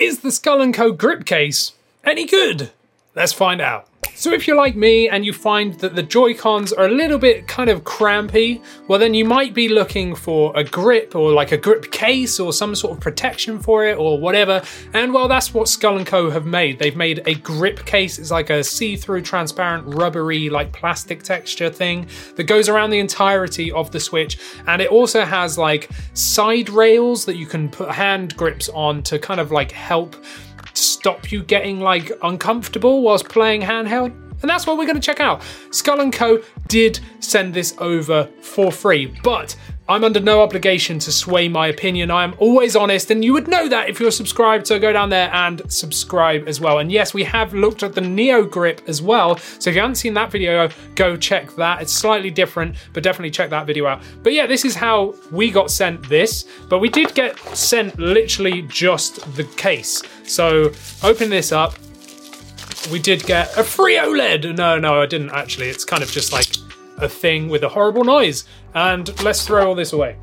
Is the Skull & Co grip case any good? Let's find out. So if you're like me and you find that the Joy-Cons are a little bit kind of crampy, well then you might be looking for a grip or like a grip case or some sort of protection for it or whatever. And well, that's what Skull & Co have made. They've made a grip case. It's like a see-through transparent rubbery like plastic texture thing that goes around the entirety of the Switch. And it also has like side rails that you can put hand grips on to kind of like help stop you getting like uncomfortable whilst playing handheld. And that's what we're going to check out. Skull & Co. did send this over for free, but I'm under no obligation to sway my opinion. I am always honest, and you would know that if you're subscribed, so go down there and subscribe as well. And yes, we have looked at the Neo Grip as well, so if you haven't seen that video, go check that. It's slightly different, but definitely check that video out. But yeah, this is how we got sent this, but we did get sent literally just the case. So open this up, we did get a free OLED. No, no, I didn't actually. It's kind of just like a thing with a horrible noise. And let's throw all this away.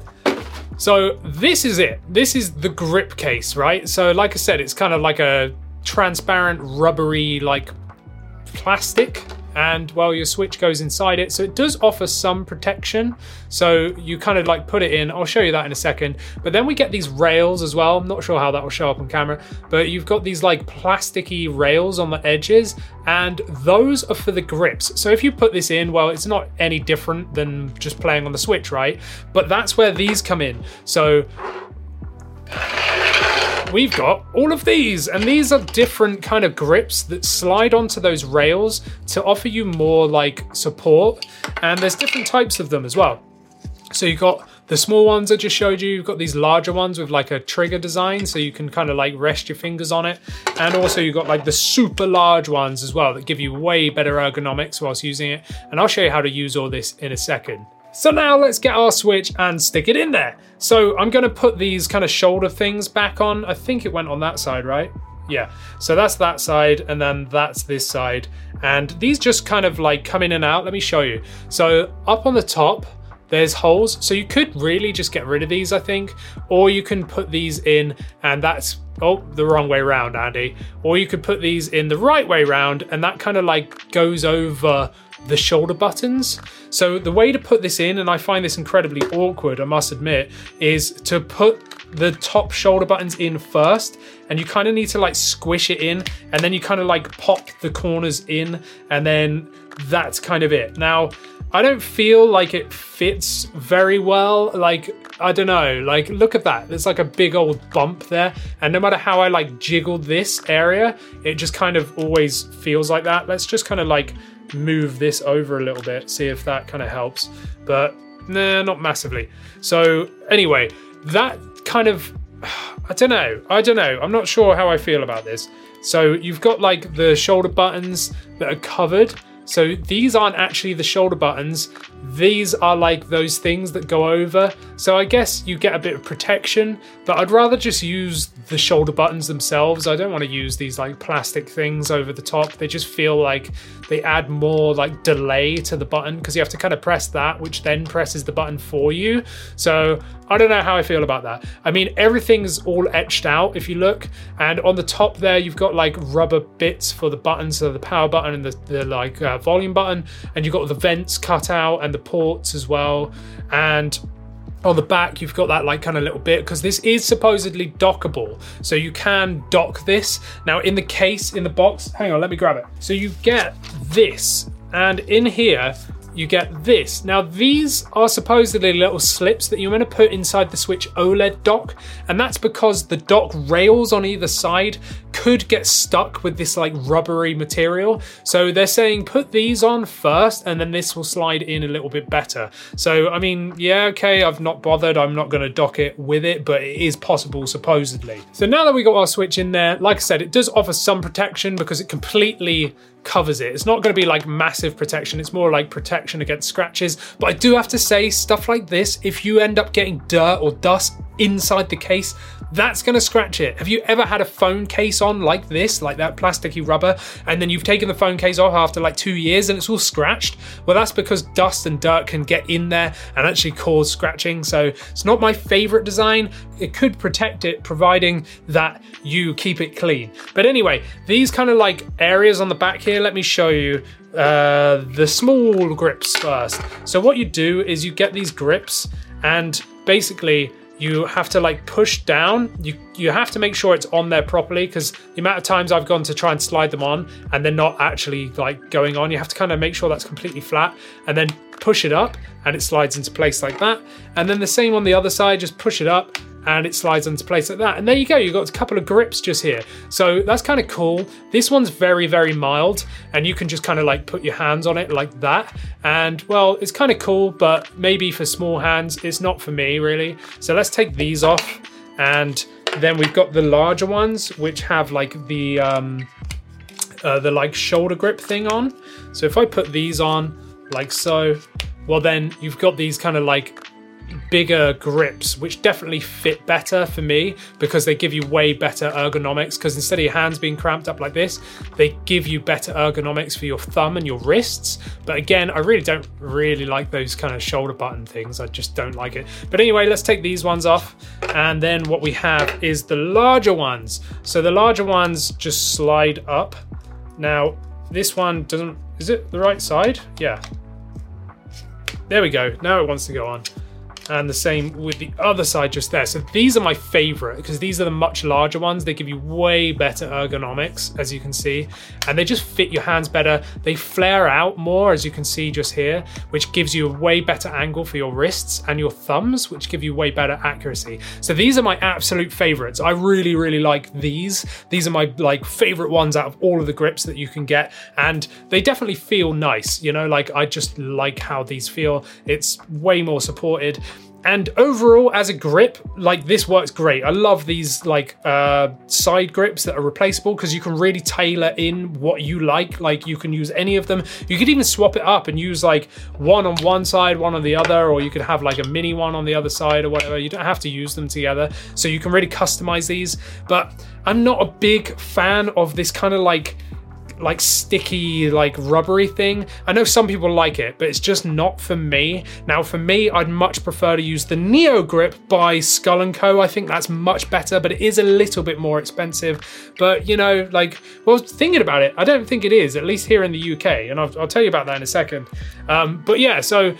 So this is it. This is the grip case, right? So like I said, it's kind of like a transparent, rubbery, like plastic and well your switch goes inside it so it does offer some protection. So you kind of like put it in i'll show you that in a second. But then we get these rails as well. I'm not sure how that will show up on camera but you've got these like plasticky rails on the edges and those are for the grips. So if you put this in well it's not any different than just playing on the switch right? But that's where these come in. So we've got all of these, and these are different kind of grips that slide onto those rails to offer you more like support. And there's different types of them as well. So you've got the small ones I just showed you, you've got these larger ones with like a trigger design so you can kind of like rest your fingers on it. And also you've got like the super large ones as well that give you way better ergonomics whilst using it. And I'll show you how to use all this in a second. So now let's get our switch and stick it in there. So I'm gonna put these kind of shoulder things back on. I think it went on that side, right? Yeah, so that's that side and then that's this side. And these just kind of like come in and out. Let me show you. So up on the top, there's holes. So you could really just get rid of these, I think, or you can put these in and that's, oh, the wrong way around, Andy. Or you could put these in the right way round and that kind of like goes over the shoulder buttons. So the way to put this in, and I find this incredibly awkward, I must admit, is to put the top shoulder buttons in first and you kind of need to like squish it in and then you kind of like pop the corners in and then that's kind of it. Now, I don't feel like it fits very well. Like, I don't know, like look at that. There's like a big old bump there. And no matter how I like jiggle this area, it just kind of always feels like that. Let's just kind of like move this over a little bit, see if that kind of helps. But nah, not massively. So anyway, that kind of I don't know. I don't know. I'm not sure how I feel about this. So you've got like the shoulder buttons that are covered. So these aren't actually the shoulder buttons. These are like those things that go over. So I guess you get a bit of protection, but I'd rather just use the shoulder buttons themselves. I don't want to use these like plastic things over the top. They just feel like they add more like delay to the button because you have to kind of press that, which then presses the button for you. So I don't know how I feel about that. I mean, everything's all etched out if you look, and on the top there, you've got like rubber bits for the buttons, so the power button and the, the like uh, volume button, and you've got the vents cut out and the ports as well. And on the back you've got that like kind of little bit because this is supposedly dockable. So you can dock this. Now in the case in the box hang on let me grab it. So you get this and in here you get this. Now, these are supposedly little slips that you're going to put inside the Switch OLED dock, and that's because the dock rails on either side could get stuck with this like rubbery material. So they're saying put these on first, and then this will slide in a little bit better. So, I mean, yeah, okay, I've not bothered. I'm not going to dock it with it, but it is possible, supposedly. So now that we got our Switch in there, like I said, it does offer some protection because it completely covers it. It's not going to be like massive protection, it's more like protection against scratches. But I do have to say, stuff like this, if you end up getting dirt or dust inside the case, that's going to scratch it. Have you ever had a phone case on like this, like that plasticky rubber, and then you've taken the phone case off after like two years and it's all scratched? Well, that's because dust and dirt can get in there and actually cause scratching. So it's not my favorite design. It could protect it, providing that you keep it clean. But anyway, these kind of like areas on the back here, let me show you uh, the small grips first. So what you do is you get these grips and basically you have to like push down. You you have to make sure it's on there properly because the amount of times i've gone to try and slide them on and they're not actually like going on you have to kind of make sure that's completely flat and then push it up and it slides into place like that. And then the same on the other side just push it up and it slides into place like that. And there you go, you've got a couple of grips just here. So that's kind of cool. This one's very, very mild, and you can just kind of like put your hands on it like that. And well, it's kind of cool, but maybe for small hands, it's not for me really. So let's take these off. And then we've got the larger ones, which have like the, um, uh, the like shoulder grip thing on. So if I put these on like so, well then you've got these kind of like bigger grips, which definitely fit better for me because they give you way better ergonomics. Because instead of your hands being cramped up like this, they give you better ergonomics for your thumb and your wrists. But again, I really don't really like those kind of shoulder button things. I just don't like it. But anyway, let's take these ones off. And then what we have is the larger ones. So the larger ones just slide up. Now, this one doesn't, is it the right side? Yeah. There we go. Now it wants to go on and the same with the other side just there. So these are my favorite because these are the much larger ones. They give you way better ergonomics, as you can see, and they just fit your hands better. They flare out more, as you can see just here, which gives you a way better angle for your wrists and your thumbs, which give you way better accuracy. So these are my absolute favorites. I really, really like these. These are my like favorite ones out of all of the grips that you can get, and they definitely feel nice. You know, like I just like how these feel. It's way more supported and overall, as a grip, like this works great. I love these like uh, side grips that are replaceable because you can really tailor in what you like. Like you can use any of them. You could even swap it up and use like one on one side, one on the other, or you could have like a mini one on the other side or whatever. You don't have to use them together. So you can really customize these. But I'm not a big fan of this kind of like like sticky, like rubbery thing. I know some people like it, but it's just not for me. Now, for me, I'd much prefer to use the Neo Grip by Skull & Co. I think that's much better, but it is a little bit more expensive. But, you know, like, well, thinking about it, I don't think it is, at least here in the UK, and I'll, I'll tell you about that in a second. Um, but yeah, so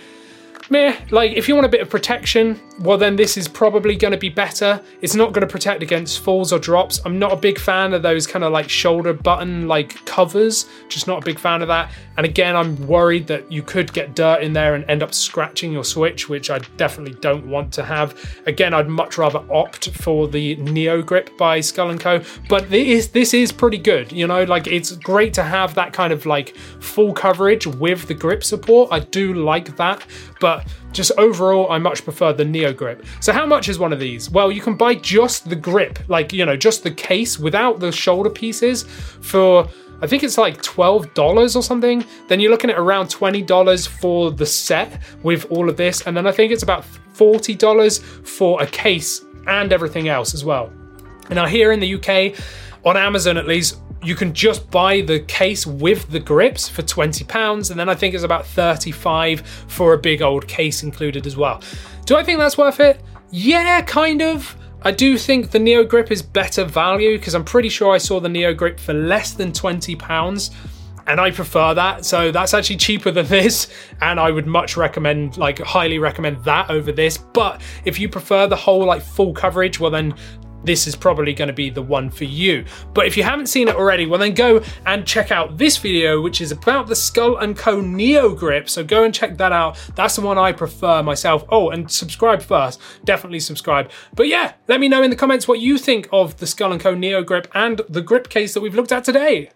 meh, like if you want a bit of protection, well then this is probably going to be better. It's not going to protect against falls or drops. I'm not a big fan of those kind of like shoulder button like covers, just not a big fan of that. And again, I'm worried that you could get dirt in there and end up scratching your Switch, which I definitely don't want to have. Again, I'd much rather opt for the Neo Grip by Skull & Co. But this is, this is pretty good, you know, like it's great to have that kind of like full coverage with the grip support. I do like that, but just overall, I much prefer the Neo Grip. So how much is one of these? Well, you can buy just the grip, like, you know, just the case without the shoulder pieces for I think it's like $12 or something. Then you're looking at around $20 for the set with all of this. And then I think it's about $40 for a case and everything else as well. Now, here in the UK, on Amazon at least, you can just buy the case with the grips for 20 pounds and then I think it's about 35 for a big old case included as well. Do I think that's worth it? Yeah, kind of. I do think the Neo Grip is better value because I'm pretty sure I saw the Neo Grip for less than 20 pounds and I prefer that. So that's actually cheaper than this, and I would much recommend, like, highly recommend that over this. But if you prefer the whole like full coverage, well then this is probably going to be the one for you. But if you haven't seen it already, well then go and check out this video, which is about the Skull & Co. Neo Grip. So go and check that out. That's the one I prefer myself. Oh, and subscribe first. Definitely subscribe. But yeah, let me know in the comments what you think of the Skull & Co. Neo Grip and the grip case that we've looked at today.